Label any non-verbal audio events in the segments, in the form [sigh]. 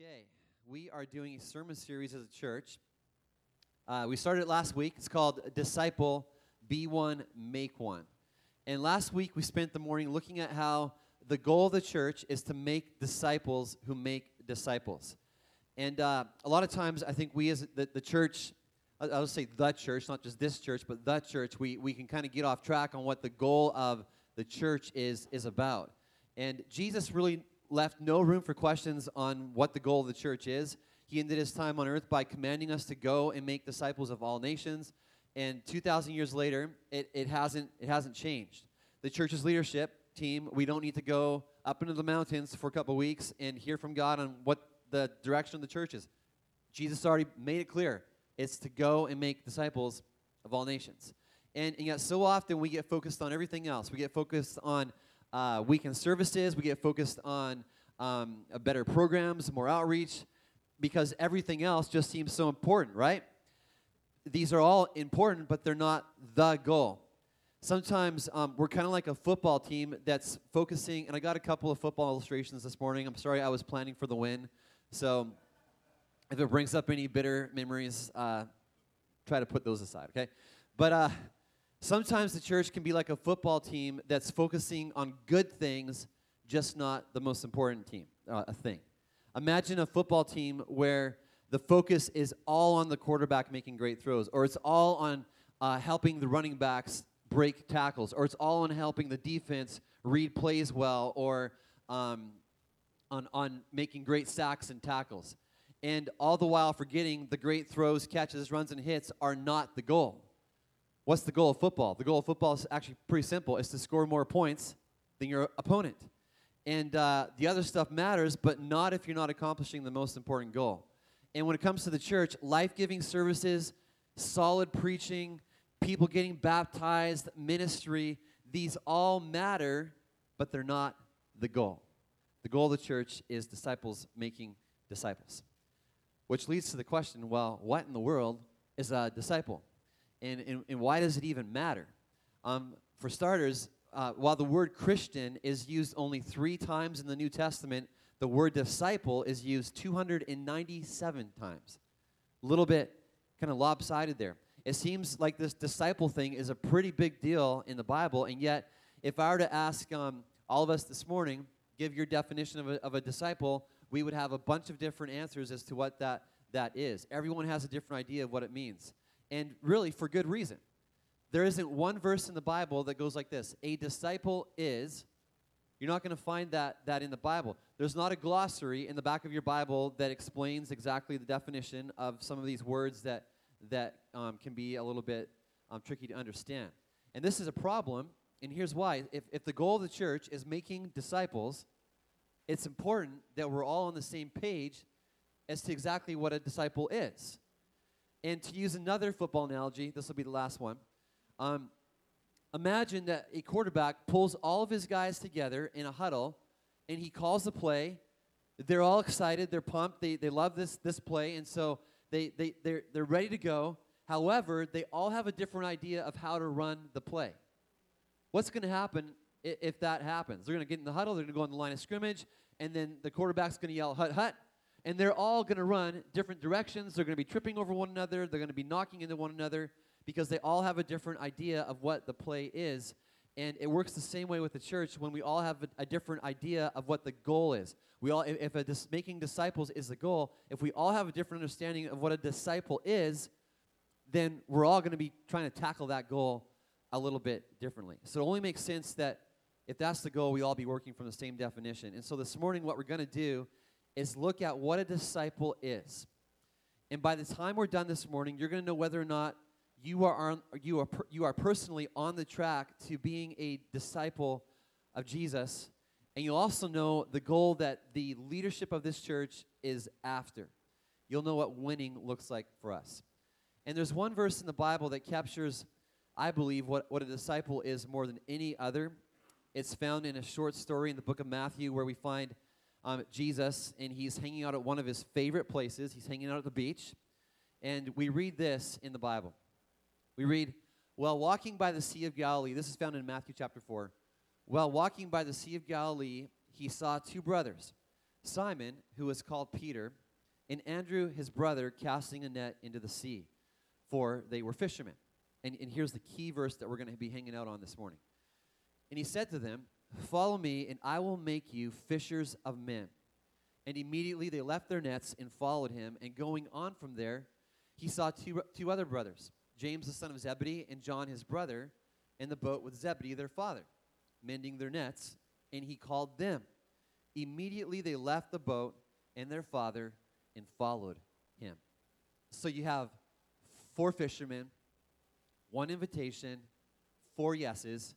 Okay, we are doing a sermon series as a church. Uh, we started it last week. It's called Disciple, Be One, Make One. And last week we spent the morning looking at how the goal of the church is to make disciples who make disciples. And uh, a lot of times I think we as the, the church, I'll I'll say the church, not just this church, but the church, we, we can kind of get off track on what the goal of the church is, is about. And Jesus really left no room for questions on what the goal of the church is. He ended his time on earth by commanding us to go and make disciples of all nations. And 2,000 years later, it, it, hasn't, it hasn't changed. The church's leadership team, we don't need to go up into the mountains for a couple weeks and hear from God on what the direction of the church is. Jesus already made it clear it's to go and make disciples of all nations. And, and yet, so often we get focused on everything else. We get focused on uh, weekend services. We get focused on um, better programs, more outreach, because everything else just seems so important, right? These are all important, but they're not the goal. Sometimes um, we're kind of like a football team that's focusing, and I got a couple of football illustrations this morning. I'm sorry, I was planning for the win. So if it brings up any bitter memories, uh, try to put those aside, okay? But uh, Sometimes the church can be like a football team that's focusing on good things, just not the most important team, uh, a thing. Imagine a football team where the focus is all on the quarterback making great throws, or it's all on uh, helping the running backs break tackles, or it's all on helping the defense read plays well, or um, on, on making great sacks and tackles. And all the while forgetting the great throws, catches, runs, and hits are not the goal. What's the goal of football? The goal of football is actually pretty simple. It's to score more points than your opponent. And uh, the other stuff matters, but not if you're not accomplishing the most important goal. And when it comes to the church, life giving services, solid preaching, people getting baptized, ministry, these all matter, but they're not the goal. The goal of the church is disciples making disciples. Which leads to the question well, what in the world is a disciple? And, and, and why does it even matter? Um, for starters, uh, while the word Christian is used only three times in the New Testament, the word disciple is used 297 times. A little bit kind of lopsided there. It seems like this disciple thing is a pretty big deal in the Bible, and yet, if I were to ask um, all of us this morning, give your definition of a, of a disciple, we would have a bunch of different answers as to what that, that is. Everyone has a different idea of what it means and really for good reason. There isn't one verse in the Bible that goes like this A disciple is. You're not going to find that, that in the Bible. There's not a glossary in the back of your Bible that explains exactly the definition of some of these words that, that um, can be a little bit um, tricky to understand. And this is a problem, and here's why. If, if the goal of the church is making disciples, it's important that we're all on the same page as to exactly what a disciple is. And to use another football analogy, this will be the last one. Um, imagine that a quarterback pulls all of his guys together in a huddle and he calls the play. They're all excited, they're pumped, they, they love this, this play, and so they, they, they're, they're ready to go. However, they all have a different idea of how to run the play. What's going to happen if that happens? They're going to get in the huddle, they're going to go on the line of scrimmage, and then the quarterback's going to yell, hut, hut, and they're all going to run different directions. They're going to be tripping over one another. They're going to be knocking into one another because they all have a different idea of what the play is. And it works the same way with the church when we all have a, a different idea of what the goal is. We all, if, if dis- making disciples is the goal, if we all have a different understanding of what a disciple is, then we're all going to be trying to tackle that goal a little bit differently. So it only makes sense that if that's the goal, we all be working from the same definition. And so this morning, what we're going to do is look at what a disciple is. And by the time we're done this morning, you're going to know whether or not you are, on, you, are you are personally on the track to being a disciple of Jesus. And you'll also know the goal that the leadership of this church is after. You'll know what winning looks like for us. And there's one verse in the Bible that captures, I believe, what, what a disciple is more than any other. It's found in a short story in the book of Matthew where we find um, Jesus, and he's hanging out at one of his favorite places. He's hanging out at the beach. And we read this in the Bible. We read, While walking by the Sea of Galilee, this is found in Matthew chapter 4. While walking by the Sea of Galilee, he saw two brothers, Simon, who was called Peter, and Andrew, his brother, casting a net into the sea, for they were fishermen. And, and here's the key verse that we're going to be hanging out on this morning. And he said to them, Follow me, and I will make you fishers of men. And immediately they left their nets and followed him. And going on from there, he saw two, two other brothers, James the son of Zebedee, and John his brother, in the boat with Zebedee their father, mending their nets. And he called them. Immediately they left the boat and their father and followed him. So you have four fishermen, one invitation, four yeses,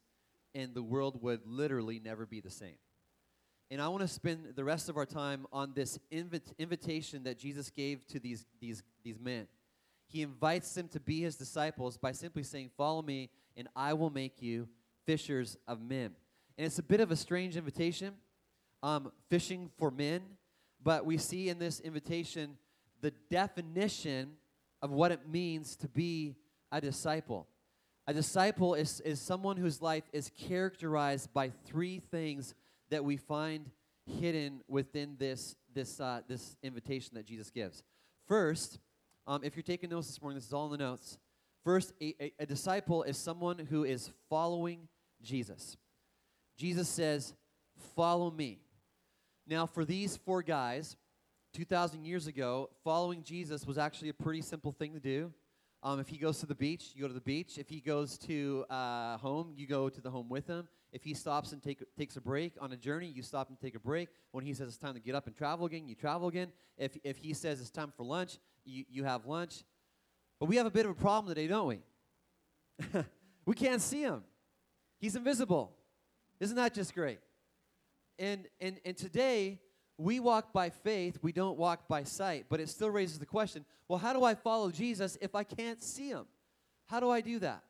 and the world would literally never be the same. And I want to spend the rest of our time on this invit- invitation that Jesus gave to these, these, these men. He invites them to be his disciples by simply saying, Follow me, and I will make you fishers of men. And it's a bit of a strange invitation, um, fishing for men, but we see in this invitation the definition of what it means to be a disciple. A disciple is, is someone whose life is characterized by three things that we find hidden within this, this, uh, this invitation that Jesus gives. First, um, if you're taking notes this morning, this is all in the notes. First, a, a, a disciple is someone who is following Jesus. Jesus says, Follow me. Now, for these four guys, 2,000 years ago, following Jesus was actually a pretty simple thing to do. Um, if he goes to the beach, you go to the beach. If he goes to uh, home, you go to the home with him. If he stops and take, takes a break on a journey, you stop and take a break. When he says it's time to get up and travel again, you travel again. If, if he says it's time for lunch, you, you have lunch. But we have a bit of a problem today, don't we? [laughs] we can't see him. He's invisible. Isn't that just great? And, and, and today, we walk by faith, we don't walk by sight. But it still raises the question well, how do I follow Jesus if I can't see him? How do I do that?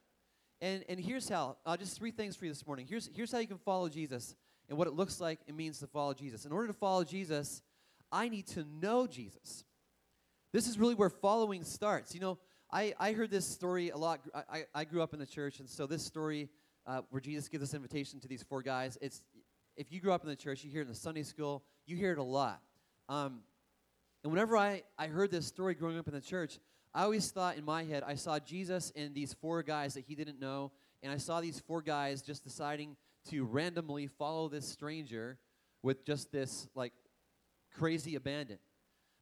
And, and here's how uh, just three things for you this morning. Here's, here's how you can follow Jesus and what it looks like it means to follow Jesus. In order to follow Jesus, I need to know Jesus. This is really where following starts. You know, I, I heard this story a lot. I, I grew up in the church, and so this story uh, where Jesus gives this invitation to these four guys, it's if you grew up in the church, you hear it in the Sunday school, you hear it a lot. Um, and whenever I, I heard this story growing up in the church, I always thought in my head, I saw Jesus and these four guys that he didn't know, and I saw these four guys just deciding to randomly follow this stranger with just this like crazy abandon.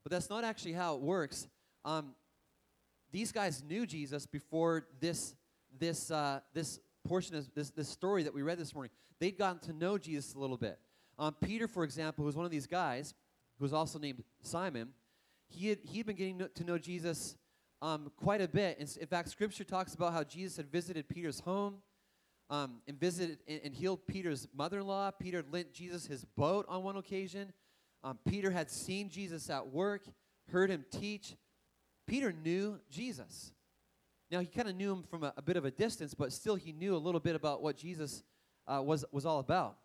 But that's not actually how it works. Um, these guys knew Jesus before this this uh, this portion of this this story that we read this morning. They'd gotten to know Jesus a little bit. Um, Peter, for example, who's one of these guys, who was also named Simon, he had he had been getting to know Jesus um, quite a bit. In, in fact, Scripture talks about how Jesus had visited Peter's home. Um, and visited and, and, healed Peter's mother-in-law. Peter lent Jesus his boat on one occasion. Um, Peter had seen Jesus at work, heard him teach. Peter knew Jesus. Now, he kind of knew him from a, a, bit of a distance, but still he knew a little bit about what Jesus uh, was, was all about.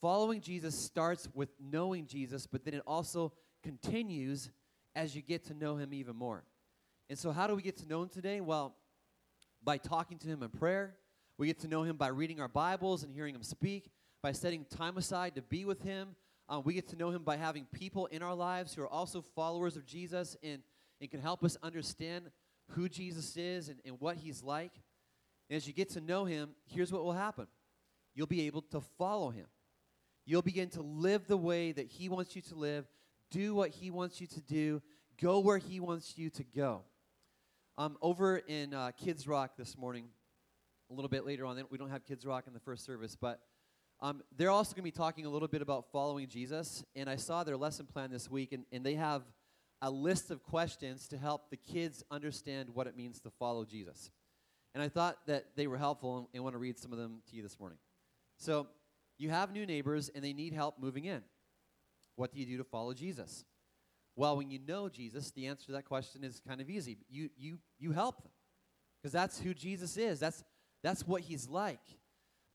Following Jesus starts with knowing Jesus, but then it also continues as you get to know him even more. And so, how do we get to know him today? Well, by talking to him in prayer. We get to know him by reading our Bibles and hearing him speak, by setting time aside to be with him, uh, we get to know him by having people in our lives who are also followers of Jesus and, and can help us understand who Jesus is and, and what he's like. And as you get to know him, here's what will happen you'll be able to follow him. You'll begin to live the way that he wants you to live, do what he wants you to do, go where he wants you to go. Um, over in uh, Kids Rock this morning, a little bit later on, we don't have Kids Rock in the first service, but um, they're also going to be talking a little bit about following Jesus, and I saw their lesson plan this week, and, and they have a list of questions to help the kids understand what it means to follow Jesus. And I thought that they were helpful and, I want to read some of them to you this morning. So, you have new neighbors and they need help moving in. What do you do to follow Jesus? Well, when you know Jesus, the answer to that question is kind of easy. You, you, you help them because that's who Jesus is, that's, that's what he's like.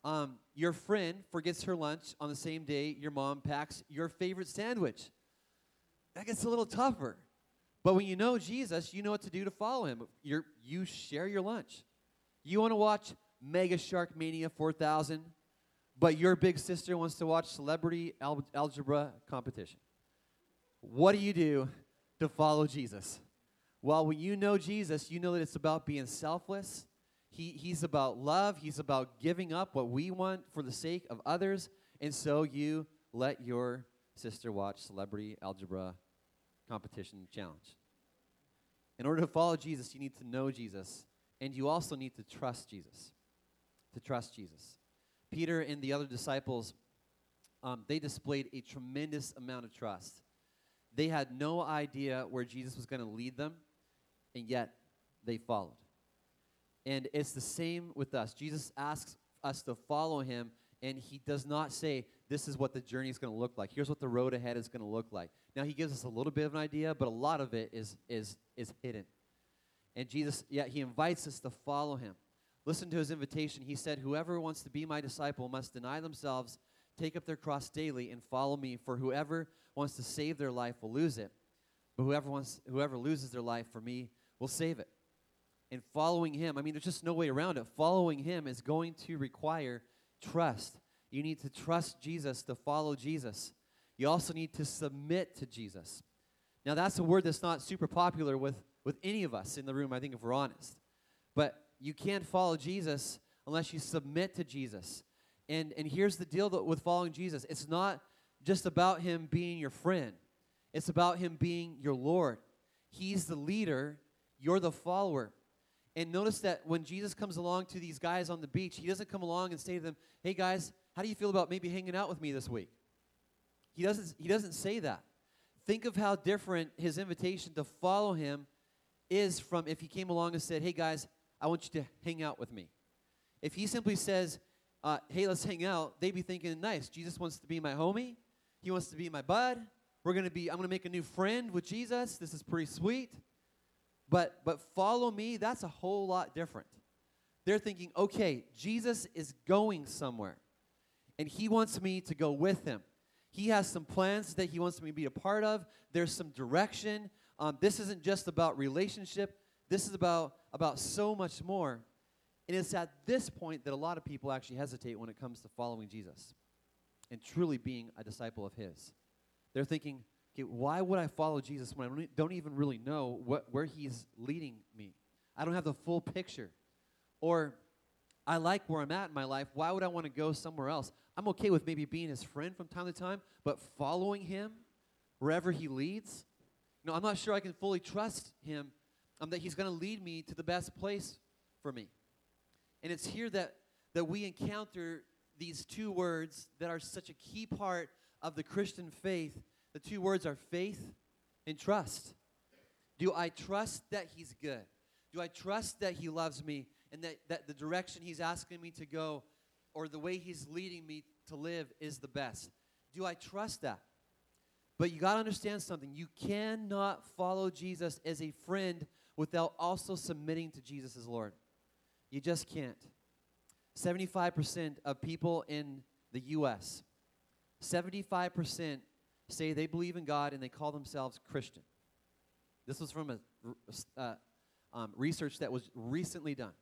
Um, your friend forgets her lunch on the same day your mom packs your favorite sandwich. That gets a little tougher. But when you know Jesus, you know what to do to follow him. You're, you share your lunch. You want to watch Mega Shark Mania 4000, but your big sister wants to watch Celebrity Al- Algebra Competition. what do you do to follow Jesus? Well, when you know Jesus, you know that it's about being selfless. He, he's about love. He's about giving up what we want for the sake of others. And so you let your sister watch Celebrity Algebra Competition Challenge. In order to follow Jesus, you need to know Jesus, and you also need to trust Jesus. To trust Jesus. Peter and the other disciples, um, they displayed a tremendous amount of trust. They had no idea where Jesus was going to lead them, and yet they followed. And it's the same with us. Jesus asks us to follow him, and he does not say, This is what the journey is going to look like. Here's what the road ahead is going to look like. Now, he gives us a little bit of an idea, but a lot of it is, is, is hidden. And Jesus, yeah, he invites us to follow him. Listen to his invitation. He said, Whoever wants to be my disciple must deny themselves, take up their cross daily, and follow me. For whoever wants to save their life will lose it. But whoever, wants, whoever loses their life for me will save it. And following him, I mean, there's just no way around it. Following him is going to require trust. You need to trust Jesus to follow Jesus. You also need to submit to Jesus. Now, that's a word that's not super popular with, with any of us in the room, I think, if we're honest. But you can't follow Jesus unless you submit to Jesus. And, and here's the deal with following Jesus it's not just about him being your friend, it's about him being your Lord. He's the leader, you're the follower. And notice that when Jesus comes along to these guys on the beach, he doesn't come along and say to them, Hey guys, how do you feel about maybe hanging out with me this week? He doesn't, he doesn't say that. Think of how different his invitation to follow him is from if he came along and said, Hey guys, I want you to hang out with me. If he simply says, uh, Hey, let's hang out, they'd be thinking, Nice, Jesus wants to be my homie. He wants to be my bud. We're to be, I'm to make a new friend with Jesus. This is pretty sweet. But, but follow me, that's a whole lot different. They're thinking, okay, Jesus is going somewhere, and he wants me to go with him. He has some plans that He wants me to be a part of. There's some direction. Um, this isn't just about relationship. This is about, about so much more. And it's at this point that a lot of people actually hesitate when it comes to following Jesus and truly being a disciple of His. They're thinking, okay, why would I follow Jesus when I don't even really know what, where He's leading me? I don't have the full picture. Or I like where I'm at in my life. Why would I want to go somewhere else? I'm okay with maybe being his friend from time to time, but following him wherever he leads, you know, I'm not sure I can fully trust him um, that he's going to lead me to the best place for me. And it's here that, that we encounter these two words that are such a key part of the Christian faith. The two words are faith and trust. Do I trust that he's good? Do I trust that he loves me and that, that the direction he's asking me to go or the way he's leading me to live is the best. Do I trust that? But you got to understand something. You cannot follow Jesus as a friend without also submitting to Jesus as Lord. You just can't. 75% of people in the U.S., 75% say they believe in God and they call themselves Christian. This was from a uh, um, research that was recently done.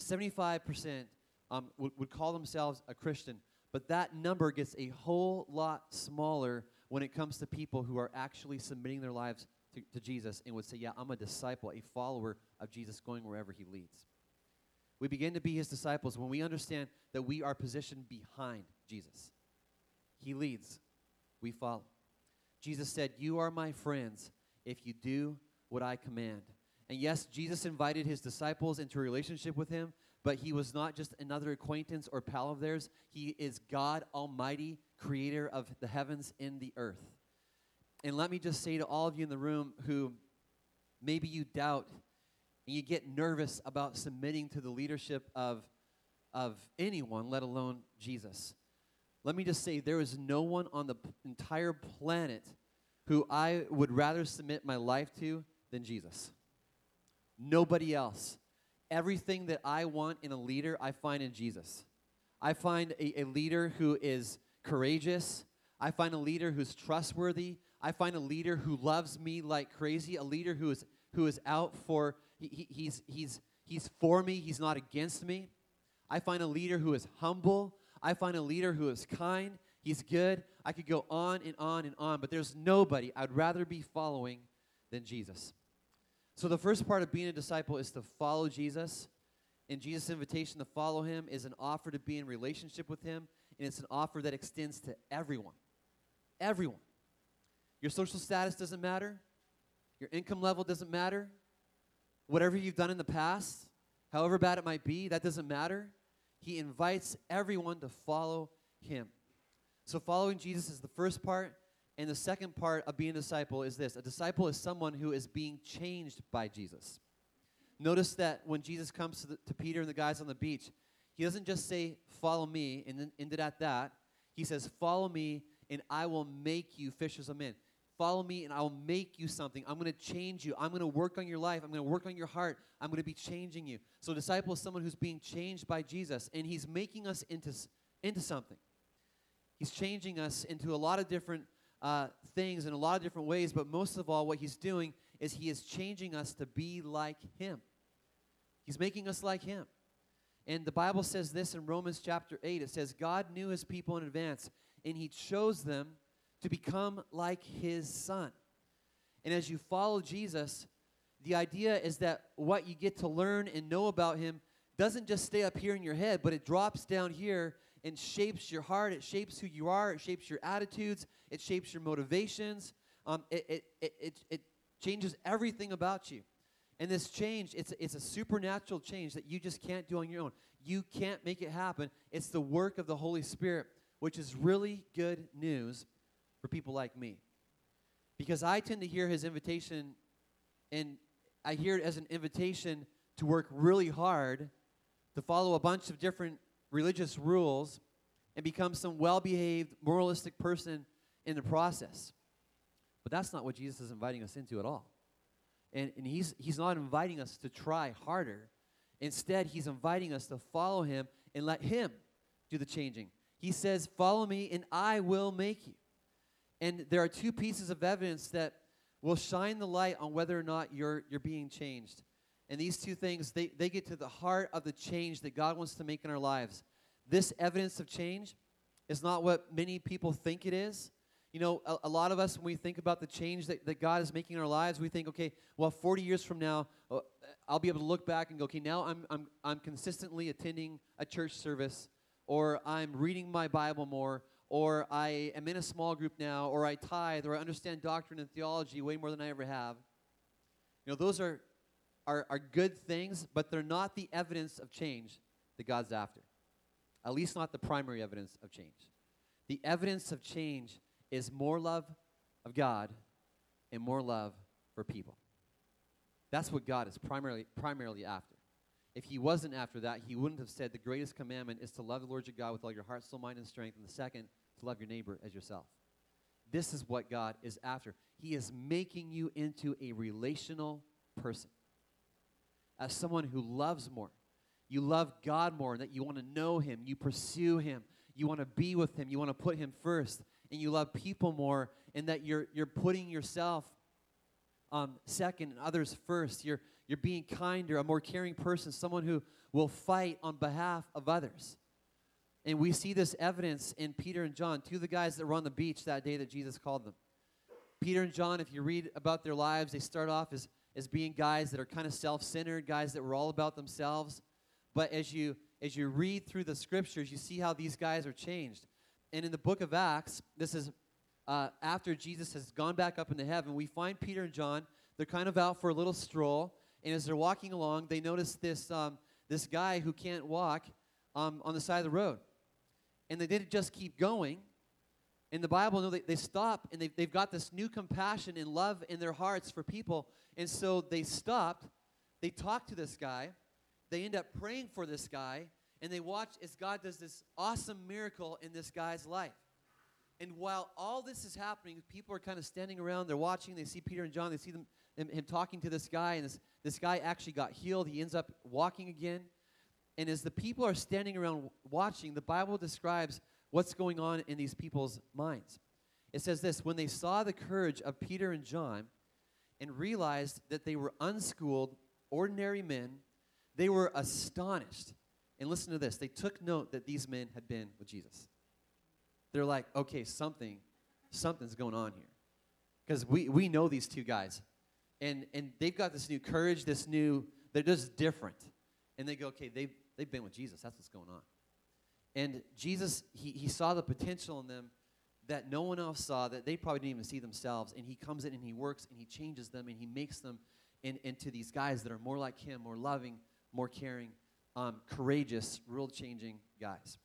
75% um, would, would call themselves a Christian, but that number gets a whole lot smaller when it comes to people who are actually submitting their lives to, to Jesus and would say, Yeah, I'm a disciple, a follower of Jesus going wherever he leads. We begin to be his disciples when we understand that we are positioned behind Jesus. He leads, we follow. Jesus said, You are my friends if you do what I command. And yes, Jesus invited his disciples into a relationship with him, but he was not just another acquaintance or pal of theirs. He is God Almighty, creator of the heavens and the earth. And let me just say to all of you in the room who maybe you doubt and you get nervous about submitting to the leadership of, of anyone, let alone Jesus. Let me just say there is no one on the entire planet who I would rather submit my life to than Jesus. Nobody else everything that I want in a leader, I find in Jesus. I find a, a leader who is courageous. I find a leader who's trustworthy. I find a leader who loves me like crazy, a leader who is, who is out for, he, he's, he's, he's for me, he's not against me. I find a leader who is humble. I find a leader who is kind. He's good. I could go on and on and on, but there's nobody I'd rather be following than Jesus. So, the first part of being a disciple is to follow Jesus. And Jesus' invitation to follow him is an offer to be in relationship with him, and it's an offer that extends to everyone. Everyone. Your social status doesn't matter, your income level doesn't matter, whatever you've done in the past, however bad it might be, that doesn't matter. He invites everyone to follow him. So, following Jesus is the first part. And the second part of being a disciple is this a disciple is someone who is being changed by Jesus. Notice that when Jesus comes to, the, to Peter and the guys on the beach, he doesn't just say, Follow me, and then ended at that. He says, Follow me, and I will make you fishers of men. Follow me, and I will make you something. I'm going to change you. I'm going to work on your life. I'm going to work on your heart. I'm going to be changing you. So, disciple is someone who's being changed by Jesus, and he's making us into, into something. He's changing us into a lot of different uh, things in a lot of different ways, but most of all, what he's doing is he is changing us to be like him. He's making us like him. And the Bible says this in Romans chapter 8 it says, God knew his people in advance, and he chose them to become like his son. And as you follow Jesus, the idea is that what you get to learn and know about him doesn't just stay up here in your head, but it drops down here and shapes your heart. It shapes who you are. It shapes your attitudes. It shapes your motivations. Um, it, it, it, it, it changes everything about you. And this change, it's, it's a supernatural change that you just can't do on your own. You can't make it happen. It's the work of the Holy Spirit, which is really good news for people like me. Because I tend to hear his invitation, and I hear it as an invitation to work really hard, to follow a bunch of different religious rules and become some well behaved, moralistic person in the process. But that's not what Jesus is inviting us into at all. And, and he's, he's not inviting us to try harder. Instead, he's inviting us to follow him and let him do the changing. He says, Follow me, and I will make you. And there are two pieces of evidence that will shine the light on whether or not you're, you're being changed. And these two things, they, they get to the heart of the change that God wants to make in our lives. This evidence of change is not what many people think it is. You know, a, a, lot of us, when we think about the change that, that God is making in our lives, we think, okay, well, 40 years from now, uh, I'll be able to look back and go, okay, now I'm, I'm, I'm consistently attending a church service, or I'm reading my Bible more, or I am in a small group now, or I tithe, or I understand doctrine and theology way more than I ever have. You know, those are are, are good things, but they're not the evidence of change that God's after. At least not the primary evidence of change. The evidence of change is more love of God and more love for people. That's what God is primarily, primarily after. If he wasn't after that, he wouldn't have said the greatest commandment is to love the Lord your God with all your heart, soul, mind, and strength, and the second, to love your neighbor as yourself. This is what God is after. He is making you into a relational person as someone who loves more. You love God more, that you want to know Him, you pursue Him, you want to be with Him, you want to put Him first, and you love people more, and that you're, you're putting yourself um, second and others first. You're, you're being kinder, a more caring person, someone who will fight on behalf of others. And we see this evidence in Peter and John, two of the guys that were on the beach that day that Jesus called them. Peter and John, if you read about their lives, they start off as as being guys that are kind of self-centered, guys that were all about themselves. But as you as you read through the scriptures, you see how these guys are changed. And in the book of Acts, this is uh, after Jesus has gone back up into heaven. We find Peter and John. They're kind of out for a little stroll, and as they're walking along, they notice this um, this guy who can't walk um, on the side of the road. And they didn't just keep going in the Bible, no, they, they stop and they've, they've got this new compassion and love in their hearts for people. And so they stopped, they talked to this guy, they end up praying for this guy, and they watch as God does this awesome miracle in this guy's life. And while all this is happening, people are kind of standing around, they're watching, they see Peter and John, they see them, him, him talking to this guy, and this, this guy actually got healed. He ends up walking again. And as the people are standing around watching, the Bible describes what's going on in these people's minds. It says this when they saw the courage of Peter and John and realized that they were unschooled, ordinary men, they were astonished. And listen to this they took note that these men had been with Jesus. they're like, okay, something, something's going on here. Because we, we know these two guys. And, and they've got this new courage, this new, they're just different. And they go, okay, they've, they've been with Jesus. That's what's going on. And Jesus, he, he saw the potential in them that no one else saw, that they probably didn't even see themselves. And he comes in and he works and he changes them and he makes them in, into these guys that are more like him, more loving, more caring, um, courageous, world changing guys.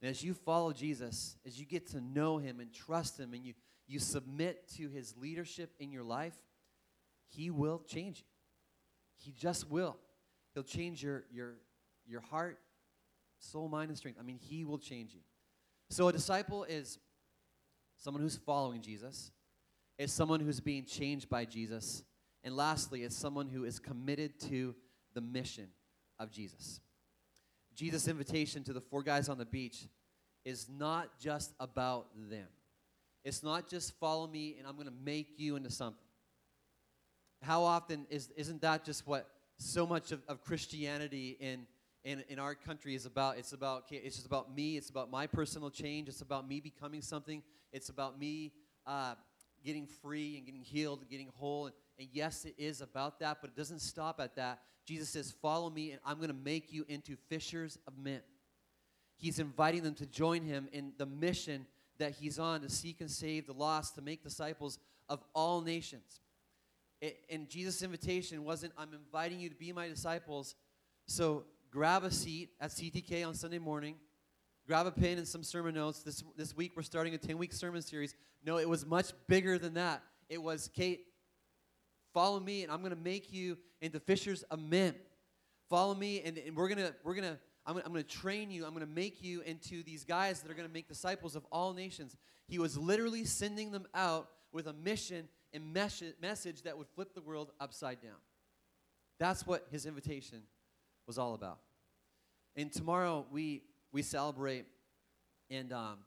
And as you follow Jesus, as you get to know him and trust him and you, you submit to his leadership in your life, he will change you. He just will. He'll change your, your, your heart, soul, mind, and strength. I mean, he will change you. So a disciple is someone who's following Jesus, is someone who's being changed by Jesus, and lastly, is someone who is committed to the mission of Jesus. Jesus' invitation to the four guys on the beach is not just about them. It's not just follow me and I'm going to make you into something. How often is, isn't that just what so much of, of Christianity in, in, in our country is about? It's about, it's just about me. It's about my personal change. It's about me becoming something. It's about me uh, getting free and getting healed and getting whole. And, and yes, it is about that, but it doesn't stop at that. Jesus says, Follow me, and I'm going to make you into fishers of men. He's inviting them to join him in the mission that he's on to seek and save the lost, to make disciples of all nations. It, and Jesus' invitation wasn't, I'm inviting you to be my disciples. So grab a seat at CTK on Sunday morning, grab a pen and some sermon notes. This, this week we're starting a 10 week sermon series. No, it was much bigger than that. It was, Kate, follow me and I'm going to make you into fishers of men. Follow me and, and we're going to, we're going to, I'm, going to train you. I'm going to make you into these guys that are going to make disciples of all nations. He was literally sending them out with a mission and mes- message that would flip the world upside down. That's what his invitation was all about. And tomorrow we, we celebrate and um,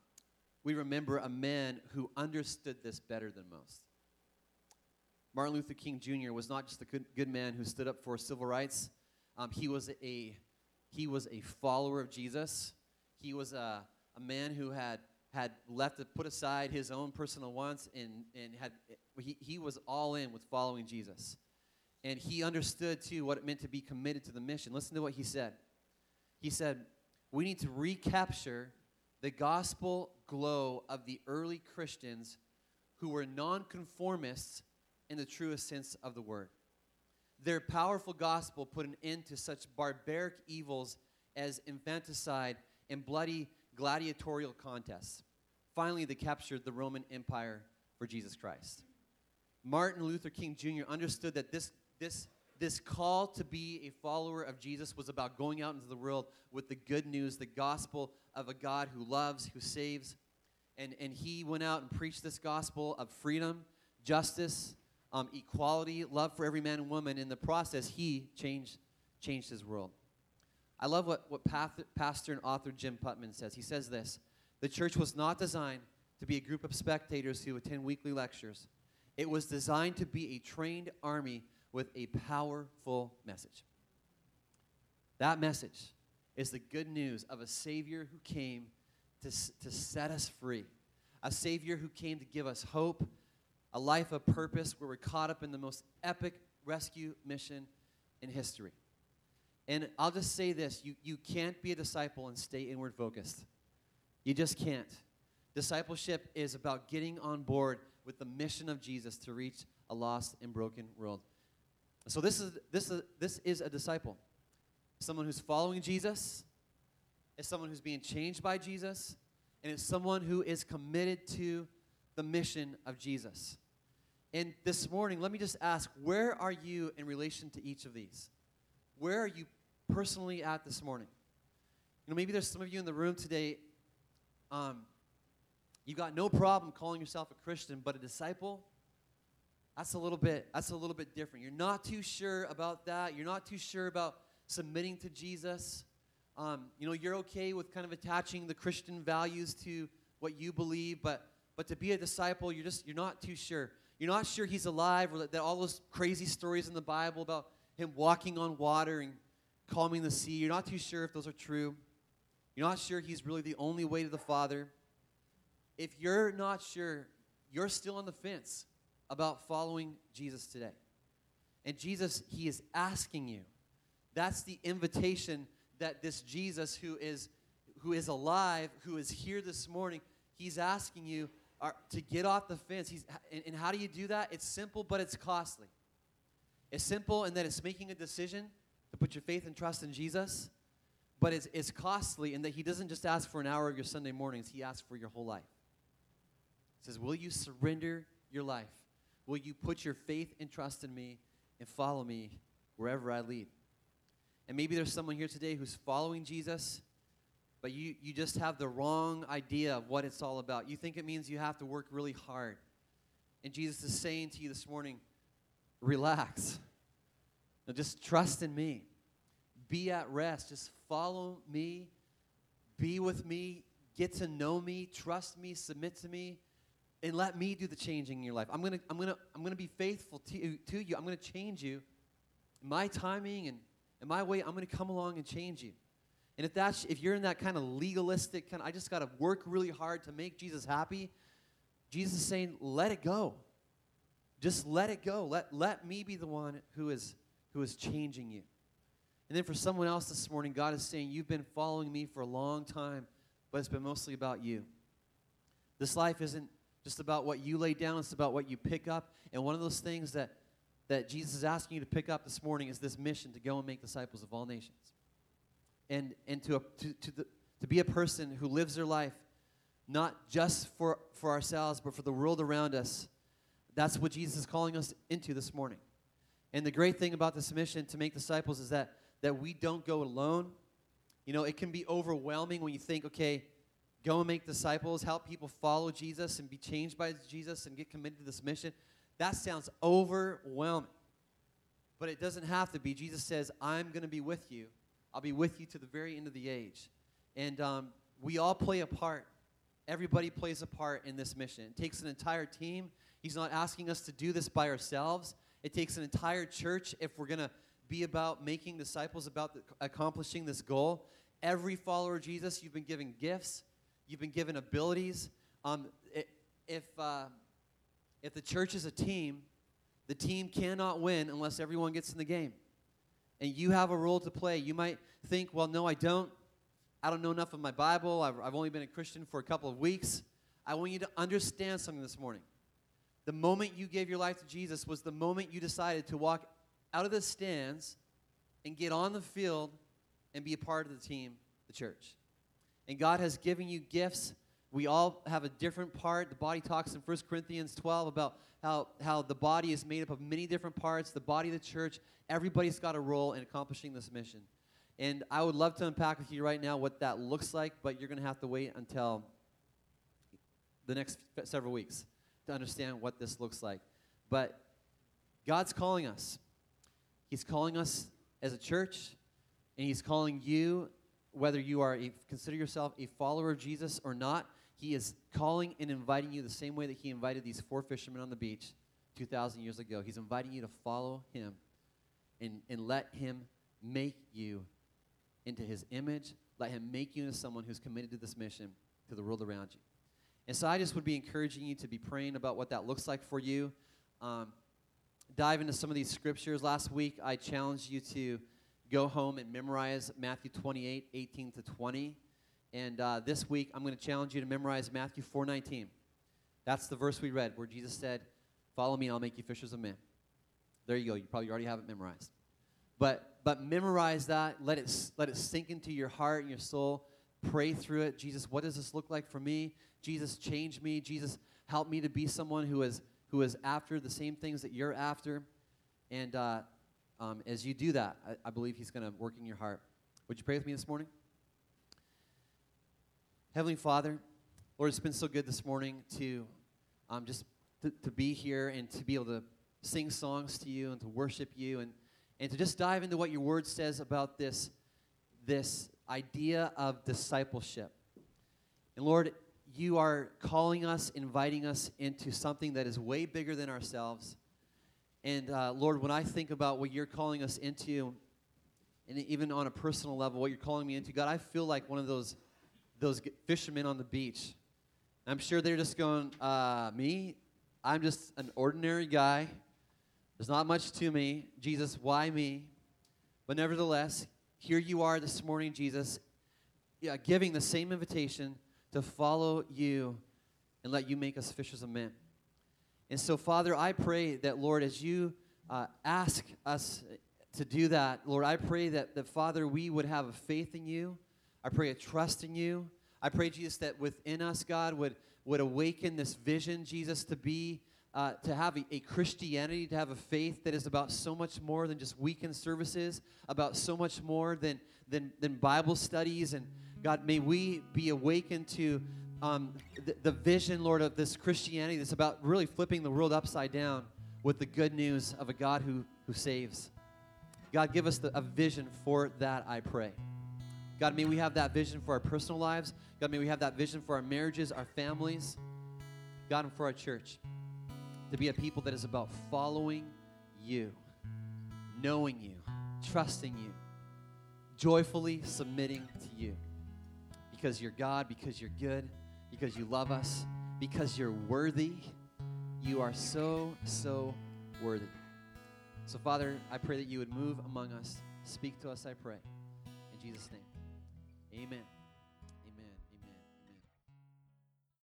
we remember a man who understood this better than most. Martin Luther King Jr. was not just a good, good man who stood up for civil rights. Um, he was a he was a follower of Jesus. He was a, a man who had had left to put aside his own personal wants and, and had he, he was all in with following Jesus. And he understood too what it meant to be committed to the mission. Listen to what he said. He said, We need to recapture the gospel glow of the early Christians who were nonconformists in the truest sense of the word. Their powerful gospel put an end to such barbaric evils as infanticide and bloody gladiatorial contests. Finally, they captured the Roman Empire for Jesus Christ. Martin Luther King Jr. understood that this, this, this call to be a follower of Jesus was about going out into the world with the good news, the gospel of a God who loves, who saves. And, and he went out and preached this gospel of freedom, justice, um, equality, love for every man and woman. In the process, he changed, changed his world. I love what, what pastor and author Jim Putman says. He says this The church was not designed to be a group of spectators who attend weekly lectures, it was designed to be a trained army with a powerful message. That message is the good news of a Savior who came to, to set us free, a Savior who came to give us hope a life of purpose where we're caught up in the most epic rescue mission in history. And I'll just say this you, you can't be a disciple and stay inward focused. You just can't. Discipleship is about getting on board with the mission of Jesus to reach a lost and broken world. So this is this is this is a disciple. Someone who's following Jesus, is someone who's being changed by Jesus, and it's someone who is committed to the mission of Jesus. And this morning, let me just ask where are you in relation to each of these? Where are you personally at this morning? You know, maybe there's some of you in the room today, um, you got no problem calling yourself a Christian, but a disciple, that's a little bit that's a little bit different. You're not too sure about that. You're not too sure about submitting to Jesus. Um, you know, you're okay with kind of attaching the Christian values to what you believe, but but to be a disciple, you're just you're not too sure. You're not sure he's alive or that, that all those crazy stories in the Bible about him walking on water and calming the sea, you're not too sure if those are true. You're not sure he's really the only way to the Father. if you're not sure, you're still on the fence about following Jesus today. And Jesus, He is asking you. That's the invitation that this Jesus who is who is alive, who is here this morning, He's asking you are, to get off the fence. He's, and, and how do you do that? It's simple, but it's costly. It's simple in that it's making a decision to put your faith and trust in Jesus, but it's, it's costly in that He doesn't just ask for an hour of your Sunday mornings, He asks for your whole life. He says, Will you surrender your life? Will you put your faith and trust in me and follow me wherever I lead? And maybe there's someone here today who's following Jesus, but you, you just have the wrong idea of what it's all about. You think it means you have to work really hard. And Jesus is saying to you this morning, relax. Now just trust in me. Be at rest. Just follow me. Be with me. Get to know me. Trust me. Submit to me and let me do the changing in your life. I'm gonna, I'm gonna, I'm gonna be faithful to, to you. I'm gonna change you. My timing and, and my way, I'm gonna come along and change you. And if that's if you're in that kind of legalistic kind of, I just gotta work really hard to make Jesus happy, Jesus is saying, let it go. Just let it go. Let, let me be the one who is who is changing you. And then for someone else this morning, God is saying, You've been following me for a long time, but it's been mostly about you. This life isn't just about what you lay down, it's about what you pick up. And one of those things that, that Jesus is asking you to pick up this morning is this mission to go and make disciples of all nations. And, and to, to, to, the, to be a person who lives their life not just for, for ourselves, but for the world around us. That's what Jesus is calling us into this morning. And the great thing about this mission to make disciples is that, that we don't go alone. You know, it can be overwhelming when you think, okay, go and make disciples, help people follow Jesus and be changed by Jesus and get committed to this mission. That sounds overwhelming. But it doesn't have to be. Jesus says, I'm going to be with you. I'll be with you to the very end of the age. And um, we all play a part. Everybody plays a part in this mission. It takes an entire team. He's not asking us to do this by ourselves. It takes an entire church if we're going to be about making disciples, about the, accomplishing this goal. Every follower of Jesus, you've been given gifts You've been given abilities. Um, if, uh, if the church is a team, the team cannot win unless everyone gets in the game. And you have a role to play. You might think, well, no, I don't. I don't know enough of my Bible. I've, I've only been a Christian for a couple of weeks. I want you to understand something this morning. The moment you gave your life to Jesus was the moment you decided to walk out of the stands and get on the field and be a part of the team, the church. And God has given you gifts. We all have a different part. The body talks in 1 Corinthians 12 about how, how the body is made up of many different parts, the body of the church. Everybody's got a role in accomplishing this mission. And I would love to unpack with you right now what that looks like, but you're going to have to wait until the next several weeks to understand what this looks like. But God's calling us. He's calling us as a church, and He's calling you whether you are a, consider yourself a follower of Jesus or not, he is calling and inviting you the same way that he invited these four fishermen on the beach 2,000 years ago. He's inviting you to follow him and, and let him make you into his image. Let him make you into someone who's committed to this mission to the world around you. And so I just would be encouraging you to be praying about what that looks like for you. Um, dive into some of these scriptures. Last week, I challenged you to go home and memorize Matthew 28, 18 to 20. And uh, this week, I'm going to challenge you to memorize Matthew 4:19. That's the verse we read where Jesus said, "Follow me, and I'll make you fishers of men." There you go. You probably already have it memorized, but but memorize that. Let it let it sink into your heart and your soul. Pray through it. Jesus, what does this look like for me? Jesus, change me. Jesus, help me to be someone who is who is after the same things that you're after. And uh, um, as you do that, I, I believe He's going to work in your heart. Would you pray with me this morning? Heavenly Father, Lord, it's been so good this morning to um, just to, to be here and to be able to sing songs to you and to worship you and, and to just dive into what your word says about this, this idea of discipleship. And Lord, you are calling us, inviting us into something that is way bigger than ourselves. And uh, Lord, when I think about what you're calling us into, and even on a personal level, what you're calling me into, God, I feel like one of those those fishermen on the beach. I'm sure they're just going, uh, me? I'm just an ordinary guy. There's not much to me. Jesus, why me? But nevertheless, here you are this morning, Jesus, yeah, giving the same invitation to follow you and let you make us fishers of men. And so, Father, I pray that, Lord, as you uh, ask us to do that, Lord, I pray that, that, Father, we would have a faith in you. I pray a trust in you. I pray, Jesus, that within us, God, would, would awaken this vision, Jesus, to be, uh, to have a, a Christianity, to have a faith that is about so much more than just weekend services, about so much more than, than, than Bible studies. And God, may we be awakened to um, the, the vision, Lord, of this Christianity that's about really flipping the world upside down with the good news of a God who, who saves. God, give us the, a vision for that, I pray. God, may we have that vision for our personal lives. God, may we have that vision for our marriages, our families, God, and for our church. To be a people that is about following you, knowing you, trusting you, joyfully submitting to you. Because you're God, because you're good, because you love us, because you're worthy. You are so, so worthy. So, Father, I pray that you would move among us. Speak to us, I pray. In Jesus' name, amen.